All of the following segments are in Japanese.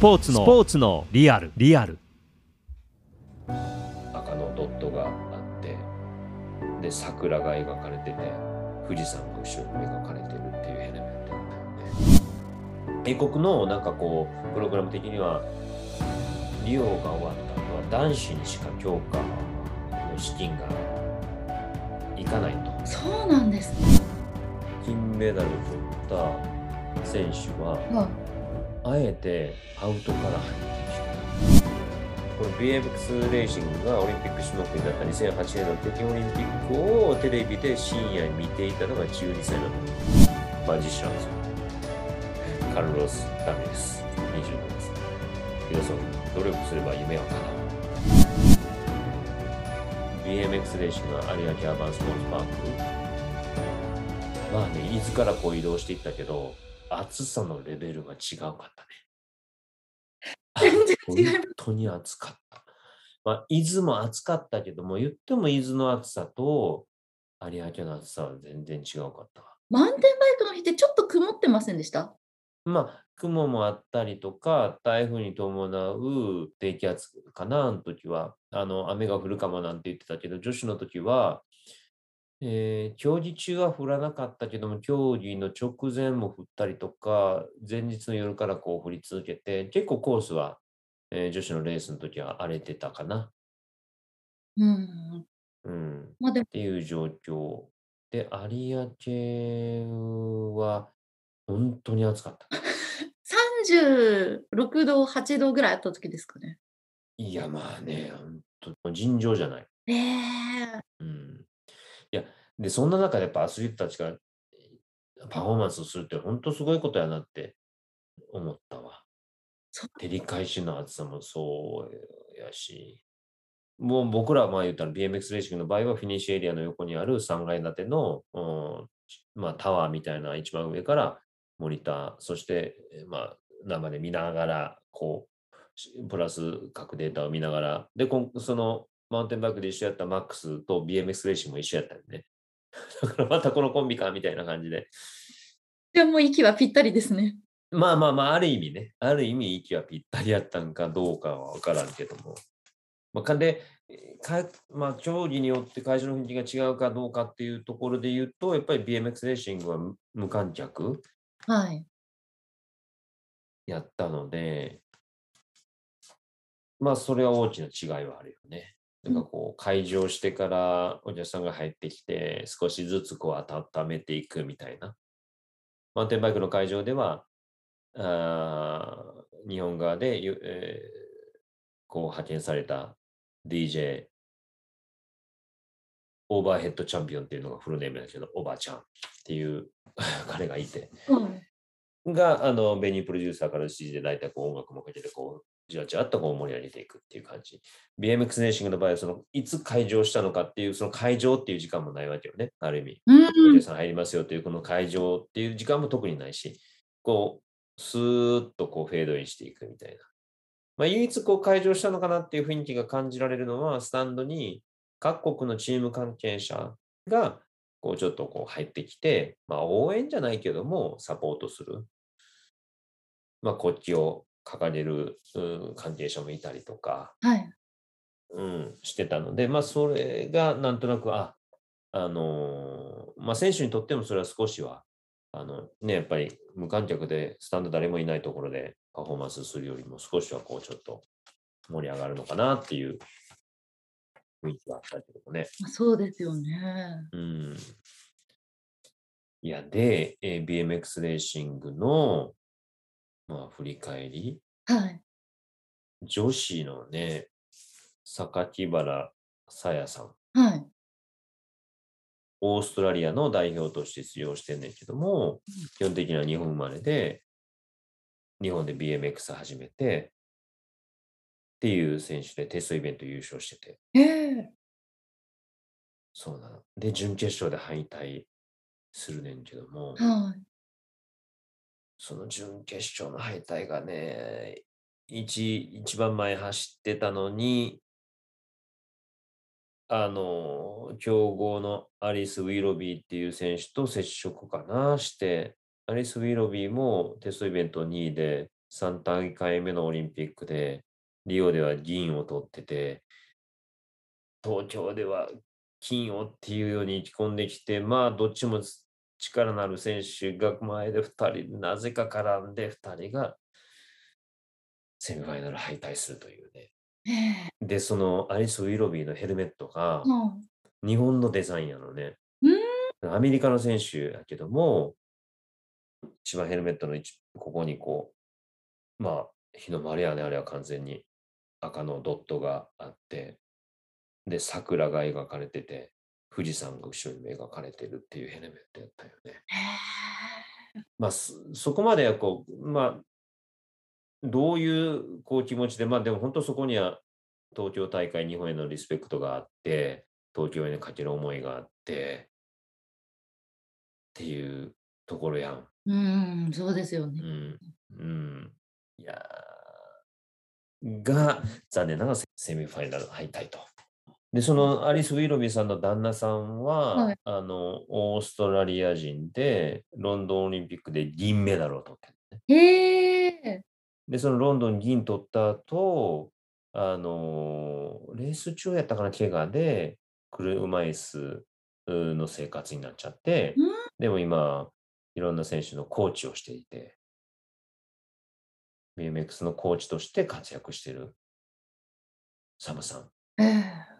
ポーツのスポーツのリアル。リアル。赤のドットがあってで桜が描かれてて富士山が後ろに描かれてるっていうヘルメットだったよね英国のなんかこうプログラム的にはリオが終わったのは男子にしか強化の資金がいかないと。そうなんですね。金メダルを取った選手ははあえてアウトから入ってきた。この BMX レーシングがオリンピック種目になった2008年の北京オリンピックをテレビで深夜に見ていたのが12歳のマジシャンですよ。カルロス・ダメです。25歳。皆さん、努力すれば夢は叶う。BMX レーシングの有明アーバンスポーツパーク。まあね、伊豆からこう移動していったけど、暑さのレベルが違うかったね。全然違います本当に暑かった。まあ、伊豆も暑かったけども、言っても伊豆の暑さと有明の暑さは全然違うかったわ。マウンテンバイクの日ってちょっと曇ってませんでした？まあ、雲もあったりとか、台風に伴う低気圧かな、あの時は。あの、雨が降るかもなんて言ってたけど、女子の時は、えー競技中は降らなかったけども、競技の直前も降ったりとか、前日の夜からこう降り続けて、結構コースは、えー女子のレースの時は荒れてたかな。うん。うん。っまあでも、ていう状況。で、有明は本当に暑かった。36度、8度ぐらいあった時ですかね。いや、まあね、本当尋常じゃない。ええうん。いや、で、そんな中でやっぱアスリートたちがパフォーマンスをするって本当すごいことやなって思ったわ。照り返しの暑さもそうやし、もう僕らはまあ言ったら BMX レーシングの場合はフィニッシュエリアの横にある3階建ての、うんまあ、タワーみたいな一番上からモニター、そして、えまあ、生で見ながら、こう、しプラス各データを見ながら、で、そのマウンテンバイクで一緒やったマックスと BMX レーシングも一緒やったんでね。だからまたこのコンビかみたいな感じで。じゃあもう息はぴったりですね。まあまあまあ、ある意味ね、ある意味息はぴったりやったんかどうかは分からんけども。まあ、かで、えーかまあ、競技によって会場の雰囲気が違うかどうかっていうところで言うと、やっぱり BMX レーシングは無無観客はい。やったので、まあ、それは大きな違いはあるよね。なんかこう、会場してからお客さんが入ってきて、少しずつこう温めていくみたいな。マウンテンバイクの会場では、あー日本側で、ゆえーこう派遣された DJ、オーバーヘッドチャンピオンっていうのがフルネームだけど、おばあちゃんっていう 彼がいて、はい。が、あの、ベニープロデューサーから指示で大体こう音楽もかけて、こう、じわじわっとこう盛り上げていくっていう感じ。BMX レーシングの場合は、その、いつ会場したのかっていう、その会場っていう時間もないわけよね、ある意味。うんお客さん入りますよという、この会場っていう時間も特にないし、こう、スーッとこうフェードインしていくみたいな。まあ、唯一こう会場したのかなっていう雰囲気が感じられるのは、スタンドに各国のチーム関係者が、こうちょっとこう入ってきて、まあ応援じゃないけども、サポートする。まあ国旗を掲げるうん関係者もいたりとか、はい。うん、してたので、まあ、それがなんとなく、あ、あのーまあ、選手にとってもそれは少しは、あのね、やっぱり無観客でスタンド誰もいないところでパフォーマンスするよりも少しはこうちょっと盛り上がるのかなっていう雰囲気があったけどもね。まあそうですよね。うん。いや、で、えー BMX レーシングの、まあ、振り返り、はい。女子のね、榊原さやさん。はい。オーストラリアの代表として出場してんねんけども、基本的には日本生まれで、日本で BMX 始めて、っていう選手でテストイベント優勝してて、ええそうなの。で、準決勝で敗退するねんけども、はい。その準決勝の敗退がね、一一番前走ってたのに、あの、強豪のアリス・ウィロビーっていう選手と接触かなして、アリス・ウィロビーもテストイベント2位で、3大会目のオリンピックで、リオでは銀を取ってて、東京では金をっていうように意気込んできて、まあ、どっちも力のある選手が前で2人、なぜか絡んで2人がセミファイナル敗退するというね。ええで、そのアリス・ウィロビーのヘルメットがうん日本のデザインやのね。うんアメリカの選手やけども、一番ヘルメットの位置ここにこう、まあ、日の丸やね、あれは完全に赤のドットがあって、で、桜が描かれてて、富士山が後ろに描かれてるっていうヘルメットやったよね。まあ、そそこまでこう、まあ、どういうこう気持ちで、まあでも本当そこには東京大会日本へのリスペクトがあって、東京へかける思いがあって、っていうところやん。うん、そうですよね。うん。うん。いやーが、残念ながらセセミファイナル敗退と。で、そのアリス・ウィロビーさんの旦那さんは、はいあの、オーストラリア人で、ロンドンオリンピックで銀メダルを取ってるね。へえ。で、そのロンドン銀取った後、あのーレース中やったかな、怪我で、車椅子うの生活になっちゃって、うんでも今、いろんな選手のコーチをしていて、BMX のコーチとして活躍してるサムさん。ええ。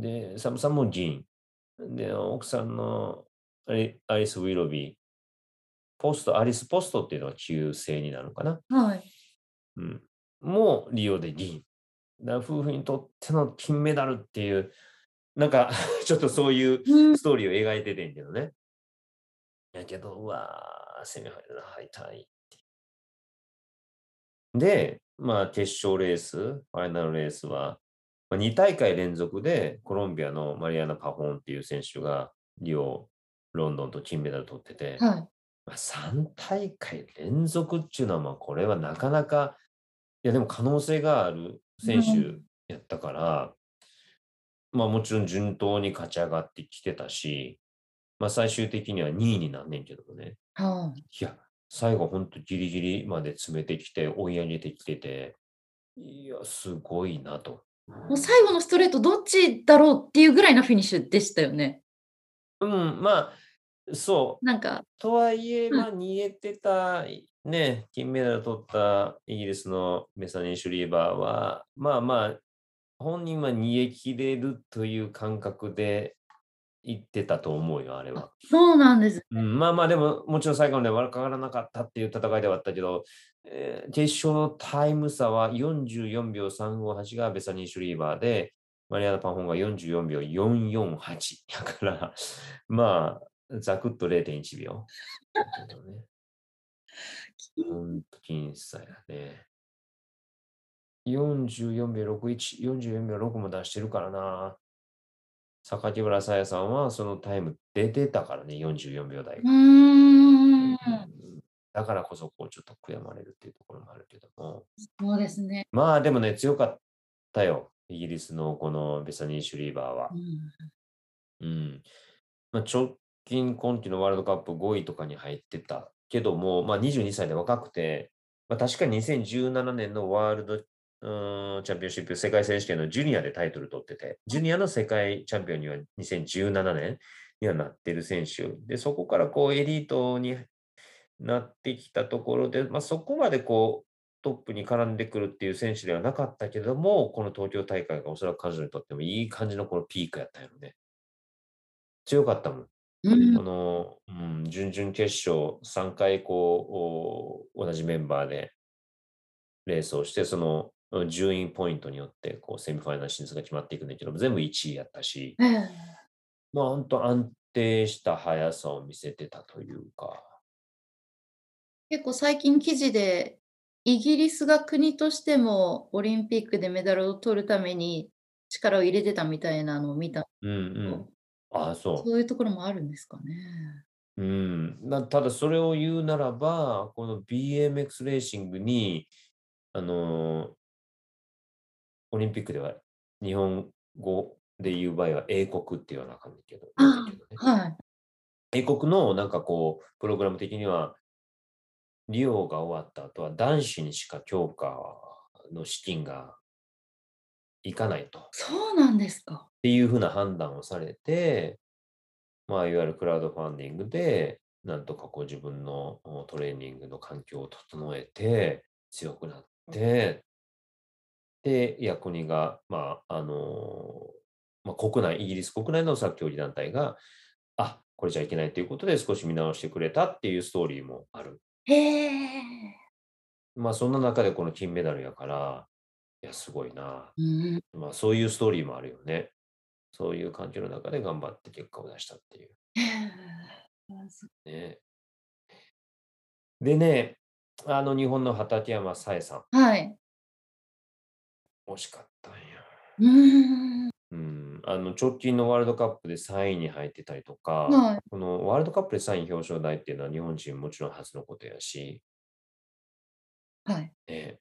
で、サムさんも銀。で、奥さんのアリアリス・ウィロビー、ポスト、アリス・ポストっていうのは旧姓になるのかな。はい。うん、もうリオで銀。だから夫婦にとっての金メダルっていう、なんか ちょっとそういううんストーリーを描いててんけどね。やけど、うわー、セミファイナル敗退って。で、まあ決勝レース、ファイナルレースは、まあ、2大会連続でコロンビアのマリアナ・パフォンっていう選手がリオ、ロンドンと金メダル取ってて、はい。まあ、3大会連続っていうのは、まあ、これはなかなか、いや、でも可能性がある選う手やったから、まあ、もちろん順当に勝ち上がってきてたし、まあ、最終的には2位になんねんけどもね。はい。いや、最後、本当ギリギリまで詰めてきて、追い上げてきてて、いや、すごいなと。もう最後のストレートどっちだろうっていうぐらいなフィニッシュでしたよね。うん、まあ、そう。なんか、とはいえ、うんまあ、逃げてた、ね、金メダル取ったイギリスのメサニー・シュリーバーは、まあまあ、本人は逃げ切れるという感覚で言ってたと思うよ、あれは。そうなんです。うん、まあまあ、でも、もちろん最後まで分からなかったっていう戦いではあったけど、えー決勝のタイム差は44秒358がベサニー・シュリーバーで、マリアナ・パンホンが44秒448。だから、まあ、ざくっと0.1秒。本当僅差やね。44秒61、44秒6も出してるからな。榊原さやさんはそのタイム出てたからね、44秒台うん。だからこそ、こう、ちょっと悔やまれるっていうところもあるけども。そうですね。まあ、でもね、強かったよ。イギリスのこのベサニー・シュリーバーはう。んうん。まあ、直近今季のワールドカップ5位とかに入ってたけども、まあ、22歳で若くて、まあ、確かに2017年のワールドうーんチャンピオンシップ世界選手権のジュニアでタイトル取ってて、ジュニアの世界チャンピオンには2017年にはなってる選手。で、そこからこうエリートになってきたところで、まあ、そこまでこうトップに絡んでくるっていう選手ではなかったけども、この東京大会がおそらく彼女にとってもいい感じのこのピークやったよね。強かったもん。うんこの、うん、準々決勝3回こうお同じメンバーでレースをして、そのうん順位ポイントによってこうセミファイナル進出が決まっていくんだけど、全部1位やったし、ええまあ本当安定した速さを見せてたというか、結構最近記事で、イギリスが国としてもオリンピックでメダルを取るために力を入れてたみたいなのを見た。うんうん。ああ、そう。そういうところもあるんですかね。うん、なただそれを言うならば、この BMX レーシングに、あのーオリンピックでは日本語で言う場合は英国って言わなあかんねんけど、あなんだけどねはい。英国のなんかこう、プログラム的には、リオが終わった後は男子にしか強化の資金がいかないと。っそうなんですか。ていうふうな判断をされて、まあ、いわゆるクラウドファンディングで、なんとかこう自分のおトレーニングの環境を整えて、強くなって、で、ヤコニが、まあ、あのまあ、国内、イギリス国内のサッ競技団体が、あ、これじゃいけないということで少し見直してくれたっていうストーリーもある。へえ。まあ、そんな中でこの金メダルやから、いや、すごいな。うん。まあ、そういうストーリーもあるよね。そういう環境の中で頑張って結果を出したっていう。ね。でね、あの日本の畠山紗恵さん、はい。惜しかった。うーん。うん、あの直近のワールドカップで3位に入ってたりとか、はい。このワールドカップで3位表彰台っていうのは日本人もちろん初のことやし、はい。ね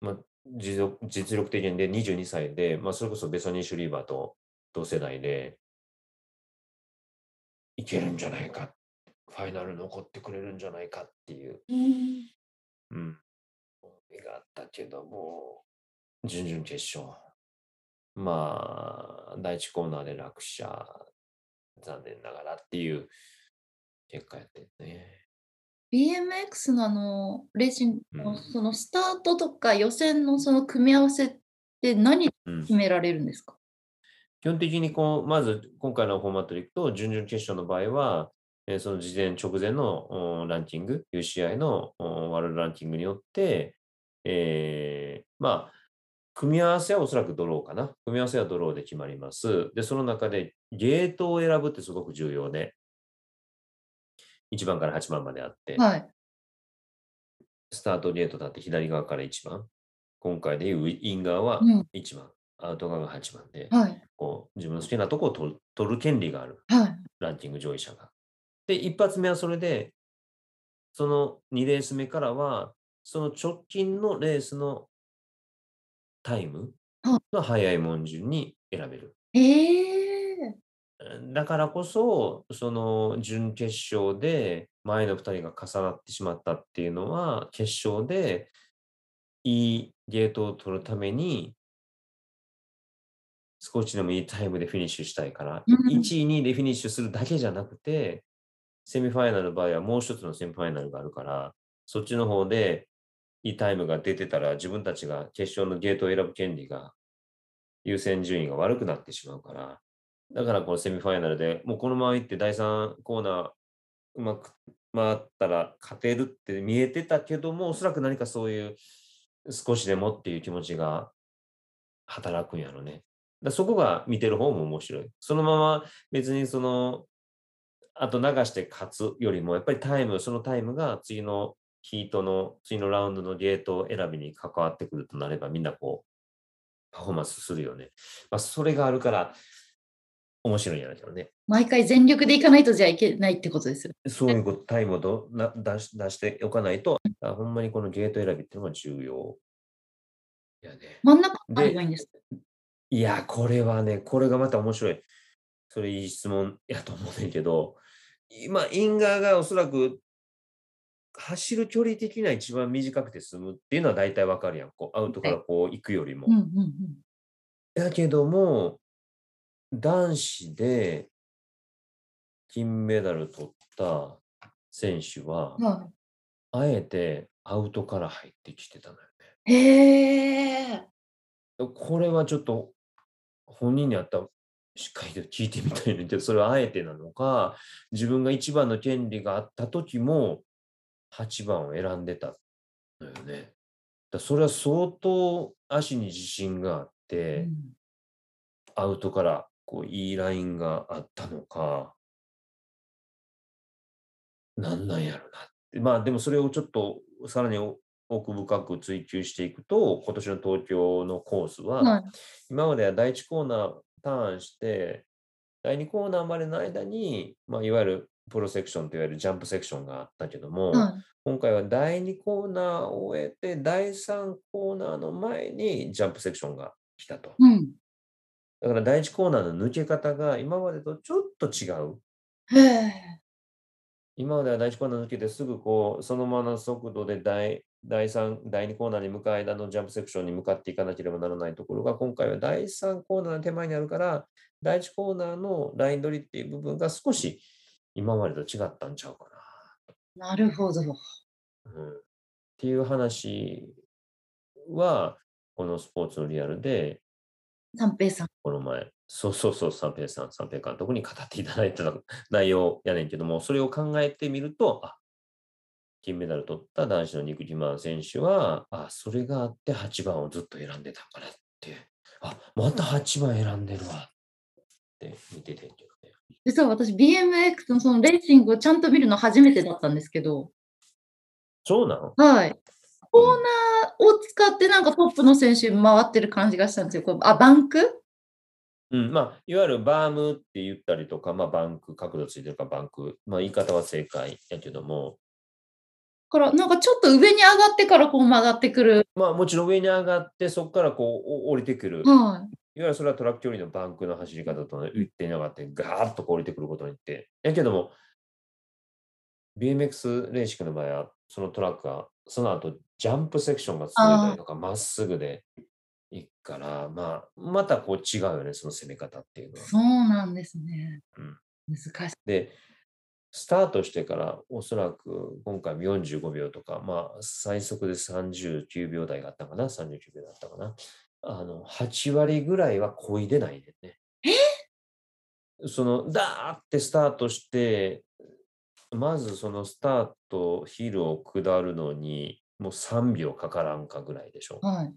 まあ、実力実力的にで22歳で、まあ、それこそベソニー・シュリーバーと同世代でいけるんじゃないか、ファイナル残ってくれるんじゃないかっていう、うん。うん、思いがあったけども、準々決勝、まあ、第一コーナーで落車、残念ながらっていう結果やってね。BMX のあの、レーシングのうん。そのスタートとか予選のその組み合わせって何決められるんですか？基本的にこう、まず今回のフォーマットでいくと、準々決勝の場合は、えーその事前直前のおランキング、UCI のおワールドランキングによって、えーまあ、組み合わせはおそらくドローかな。組み合わせはドローで決まります。で、その中でゲートを選ぶってすごく重要で、1番から8番まであって、はい。スタートゲートだって左側から1番、今回でいうイン側はうん。1番、アウト側が8番で、はい。こう自分の好きなとこを取る取る権利がある。はい。ランキング上位者が。で、一発目はそれで、その2レース目からは、その直近のレースのタイムはの早いもん順に選べる。ええ。だからこそ、その準決勝で前の2人が重なってしまったっていうのは、決勝でいいゲートを取るために、少しでもいいタイムでフィニッシュしたいから、うん。1位、2位でフィニッシュするだけじゃなくて、セミファイナルの場合はもう一つのセミファイナルがあるから、そっちの方でいいタイムが出てたら、自分たちが決勝のゲートを選ぶ権利が、優先順位が悪くなってしまうから、だからこのセミファイナルでもうこのまま行って第3コーナーうまく回ったら勝てるって見えてたけども、おそらく何かそういう少しでもっていう気持ちが働くんやろね。だそこが見てる方も面白い。そのまま別にその、あと流して勝つよりも、やっぱりタイム、そのタイムが次のヒートの、次のラウンドのゲート選びに関わってくるとなれば、みんなこう、パフォーマンスするよね。まあ、それがあるから、面白いんやろうけどね。毎回全力でいかないとじゃいけないってことですよ。そういうこと、タイムをどな出し出しておかないと、あほんまにこのゲート選びっていうのが重要。いやね。真ん中ので何がいいんですか？いや、これはね、これがまた面白い。それいい質問やと思うねんけど、今、インガーがおそらく走る距離的には一番短くて済むっていうのは大体わかるやん。こうアウトからこう行くよりも。うんうんだけども、男子で金メダル取った選手はうん。、はあえてアウトから入ってきてたのよい。へえ。ね。これはちょっと本人にあったしっかりと聞いてみたいねんけど、それはあえてなのか、自分が1番の権利があった時も8番を選んでたのよね。だそれは相当足に自信があって、うんアウトからこういいラインがあったのか、なんなんやろなって。まあでもそれをちょっとさらに奥深く追求していくと、今年の東京のコースは、はい。今までは第1コーナーターンして、第2コーナーまでの間に、まあ、いわゆるプロセクションといわれるジャンプセクションがあったけども、はい。今回は第2コーナーを終えて、第3コーナーの前にジャンプセクションが来たと。うん。だから第1コーナーの抜け方が今までとちょっと違う。今までは第1コーナー抜けてすぐこう、そのままの速度で第第3、第2コーナーに向かう間のジャンプセクションに向かっていかなければならないところが、今回は第3コーナーの手前にあるから、第1コーナーのライン取りっていう部分が少し今までと違ったんちゃうかなるほど。な。うん、っていう話は、このスポーツのリアルで、三平さん。この前、そうそうそう、三平さん、三平監督に語っていただいてた 内容やねんけども、それを考えてみると、あ金メダル取った男子のニク・ジマン選手は、あ、それがあって8番をずっと選んでたんかなって、あ、また8番選んでるわって見ててんけどね。実は私 BMX のそのレーシングをちゃんと見るの初めてだったんですけど、そうなの？はい。コーナーを使ってなんかトップの選手回ってる感じがしたんですよ。こうあ、バンク？うん、まあ、いわゆるバームって言ったりとか、まあ、バンク、角度ついてるからバンク、まあ、言い方は正解やけども、からなんかちょっと上に上がってからこう曲がってくる。まあ、もちろん上に上がって、そこからこうお降りてくる。はい。いわゆるそれはトラック距離のバンクの走り方と、ね、一定に上がって、ガーッと降りてくることによって。やけども、BMX レーシングの場合は、そのトラックは、その後、ジャンプセクションが続いたりとか、まっすぐで行くから、まあ、またこう違うよね、その攻め方っていうのは。そうなんですね。うん難しい。で、スタートしてから、おそらく今回も45秒とか、まあ、最速で39秒台があったかな、39秒だったかな。あの、8割ぐらいは漕いでないでね。その、ダーってスタートして、まずそのスタート、ヒルを下るのに、もう3秒かからんかぐらいでしょ。はい。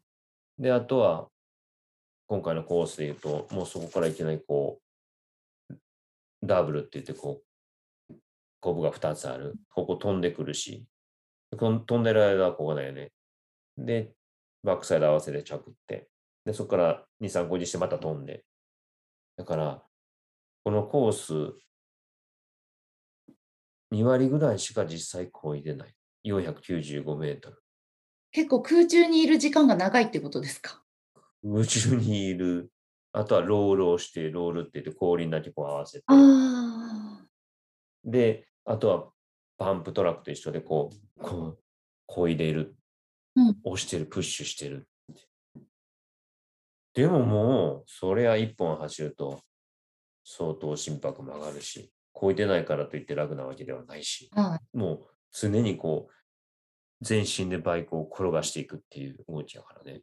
で、あとは、今回のコースで言うと、もうそこからいきなりこう、ダブルって言って、こう、コブが2つある。ここ飛んでくるし、この飛んでる間はここだよね。で、バックサイド合わせて着って、で、そこから2、3個にしてまた飛んで。だから、このコース、2割ぐらいしか実際こいでない。495メートル。結構空中にいる時間が長いってことですか？宇宙にいる。あとはロールをして、ロールって言って氷にだけこう合わせて。あで、あとはパンプトラックと一緒でこう、こう、こいでいる。うん押してる、プッシュしてる。でももう、それは一本走ると、相当心拍も上がるし、こいでないからといって楽なわけではないし。もう常にこう、全身でバイクを転がしていくっていう動きやからね。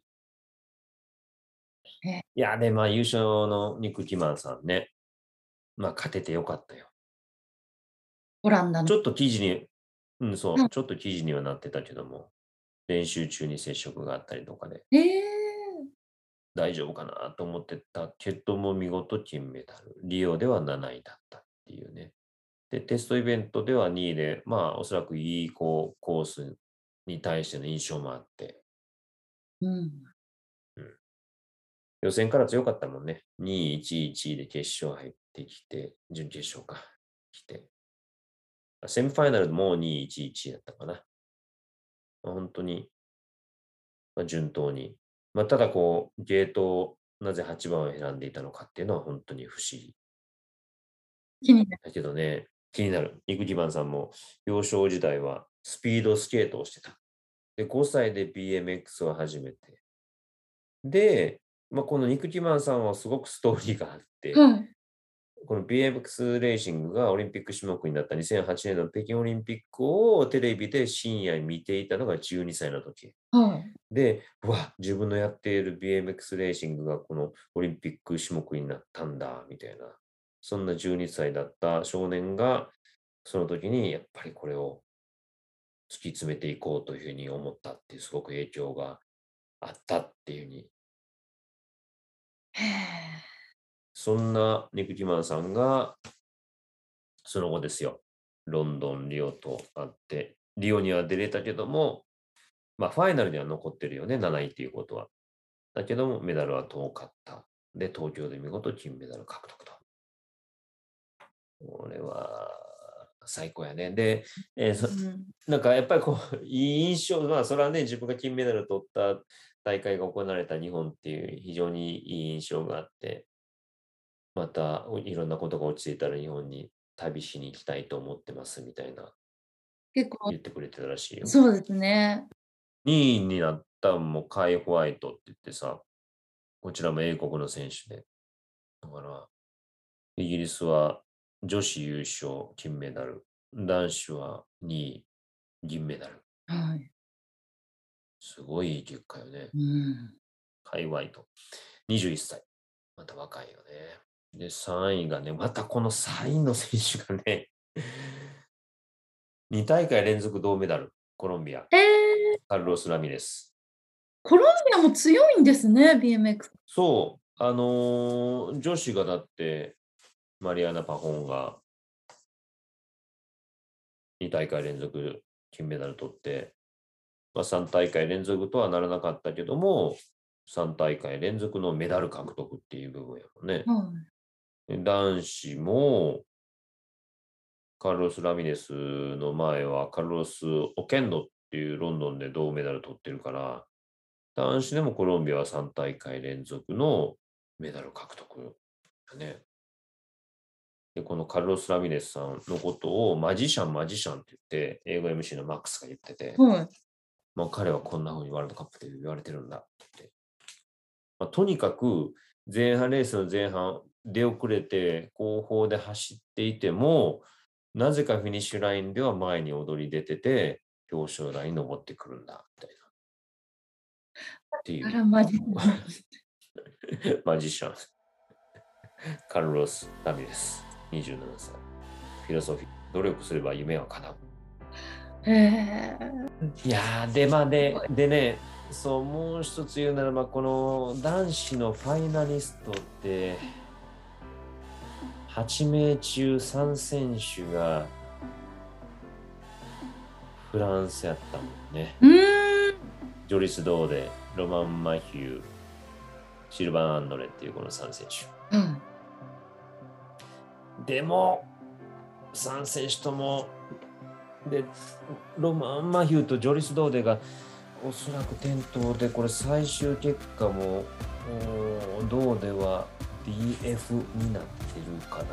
えいや、で、まあ優勝のニック・キマンさんね、まあ勝ててよかったよ。オランダの。ちょっと記事に、うん、そう、うんちょっと記事にはなってたけども、練習中に接触があったりとかで、ええ大丈夫かなと思ってたけども、見事金メダル。リオでは7位だったっていうね。で、テストイベントでは2位で、まあ、おそらくいいこうコースに対しての印象もあって、うん。予選から強かったもんね。2位、1位、1位で決勝入ってきて、準決勝か、来て。セミファイナルでもう2位、1位、1位だったかな。まあ本当に、まあ、順当に。まあ、ただこう、ゲートをなぜ8番を選んでいたのかっていうのは本当に不思議。気になる。だけどね、気になる。ニク・ギバンさんも幼少時代はスピードスケートをしてた。で、5歳で BMX を始めて。で、まあ、このニク・ギバンさんはすごくストーリーがあって、はい。この BMX レーシングがオリンピック種目になった2008年の北京オリンピックをテレビで深夜に見ていたのが12歳の時。はい。で、うわ、自分のやっている BMX レーシングがこのオリンピック種目になったんだ、みたいな。そんな12歳だった少年が、その時にやっぱりこれを突き詰めていこうというふうに思ったっていう、すごく影響があったっていうふうに。へえ。そんなニク・キマンさんが、その後ですよ、ロンドン、リオとあって、リオには出れたけども、まあ、ファイナルには残ってるよね、7位っていうことは。だけども、メダルは遠かった。で、東京で見事金メダル獲得と。これは最高やね。で、えーなんかやっぱりこう、いい印象、まあ、それはね、自分が金メダル取った大会が行われた日本っていう非常にいい印象があって、またいろんなことが落ち着いたら日本に旅しに行きたいと思ってますみたいな結構言ってくれてたらしいよ。そうですね。2位になったのもカイ・ホワイトって言ってさ、こちらも英国の選手で。だから、イギリスは女子優勝、金メダル。男子は2位、銀メダル。はい。すごい結果よね。うん。カイ・ホワイト。21歳。また若いよね。で、3位がね、またこの3位の選手がね、2大会連続銅メダル、コロンビア、えー、カルロス・ラミレス。コロンビアも強いんですね、BMX。そう、あのー女子がだって、マリアナ・パホンが2大会連続金メダル取って、まあ、3大会連続とはならなかったけども、3大会連続のメダル獲得っていう部分やもんね。はで男子も、カルロス・ラミレスの前はカルロス・オケンドっていうロンドンで銅メダル取ってるから、男子でもコロンビアは3大会連続のメダル獲得だね。で、このカルロス・ラミレスさんのことをマジシャン、マジシャンって言って、英語 MC のマックスが言ってて、い。はい。まあ、彼はこんな風にワールドカップで言われてるんだって。まあ、とにかく前半レースの前半出遅れて後方で走っていてもなぜかフィニッシュラインでは前に踊り出てて表彰台に登ってくるんだみたいな。っていう。マジ。マジシャン。カルロス・ラミレス、27歳。フィロソフィー、努力すれば夢は叶う。へえ。いやー、で、まあで、でね、そう、もう一つ言うならば、この男子のファイナリストって、8名中3選手がフランスやったもんね。うーん。ジョリス・ドーデ、ロマン・マヒュー、シルバン・アンドレっていうこの3選手。はでも、3選手とも、で、ロマン・マヒューとジョリス・ドーデが、おそらく転倒で、これ最終結果も、ドーデは DF になってるからな、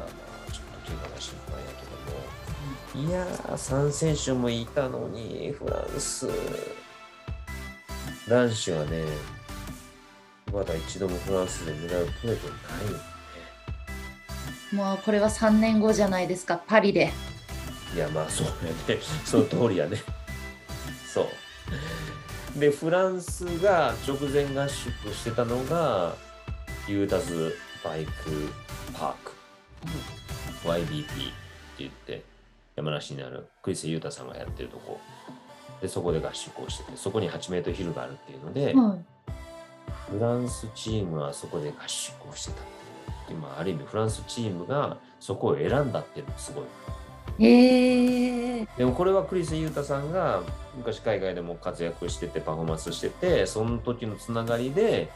ちょっと怪我が心配やけども。いやー、3選手もいたのに、フランス。男子はね、まだ一度もフランスでメダル取れてないよね。もうこれは3年後じゃないですか、パリで。いや、まあそうやね。その通りやね。そう。で、フランスが直前合宿してたのが、ユータスバイクパーク、YBP って言って、山梨にあるクリス・ユータさんがやってるとこ。で、そこで合宿をしてて、そこに8メートルヒルがあるっていうので、はい。フランスチームはそこで合宿をしてたっていう。今、ある意味フランスチームがそこを選んだっていうのがすごい。へえ。でもこれはクリス・ユータさんが昔海外でも活躍しててパフォーマンスしててその時のつながりで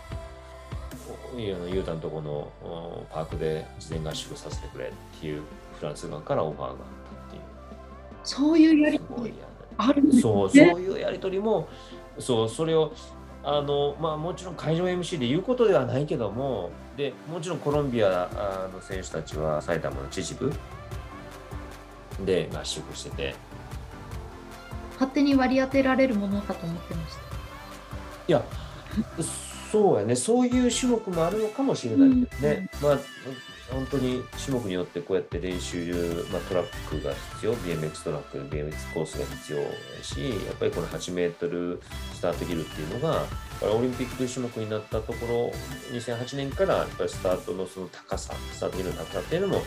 おユータのとこのおパークで事前合宿させてくれっていうフランス側からオファーがあったっていうそういうやりすごいやとりあるんですね。そうそういうやり取りもそうそれをあのまあもちろん会場 MC で言うことではないけどもでもちろんコロンビアあの選手たちは埼玉の秩父で合宿してて勝手に割り当てられるものかと思ってました。いや、そうやね、そういう種目もあるのかもしれないけどね、まあ、本当に種目によってこうやって練習、まあ、トラックが必要、BMX トラック、BMX コースが必要やし、やっぱりこの8メートルスタートヒルっていうのが、オリンピック種目になったところ、2008年からやっぱりスタートのその高さ、スタートヒルの高さっていうのも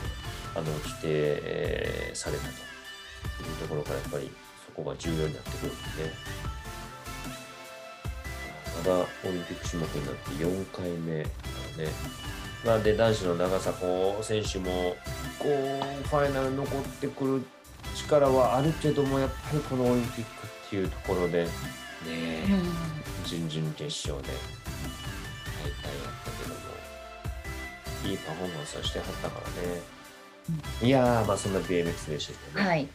あの規定えーされたというところから、やっぱりそこが重要になってくるんでね。まだオリンピック種目になって4回目だね。まあ、で、男子の長迫選手も、こう、ファイナルに残ってくる力はあるけども、やっぱりこのオリンピックっていうところで、ねえ、準々決勝で大会やったけども、いいパフォーマンスはしてはったからね。いやー、まあそんな BMX でしたけどね。はい。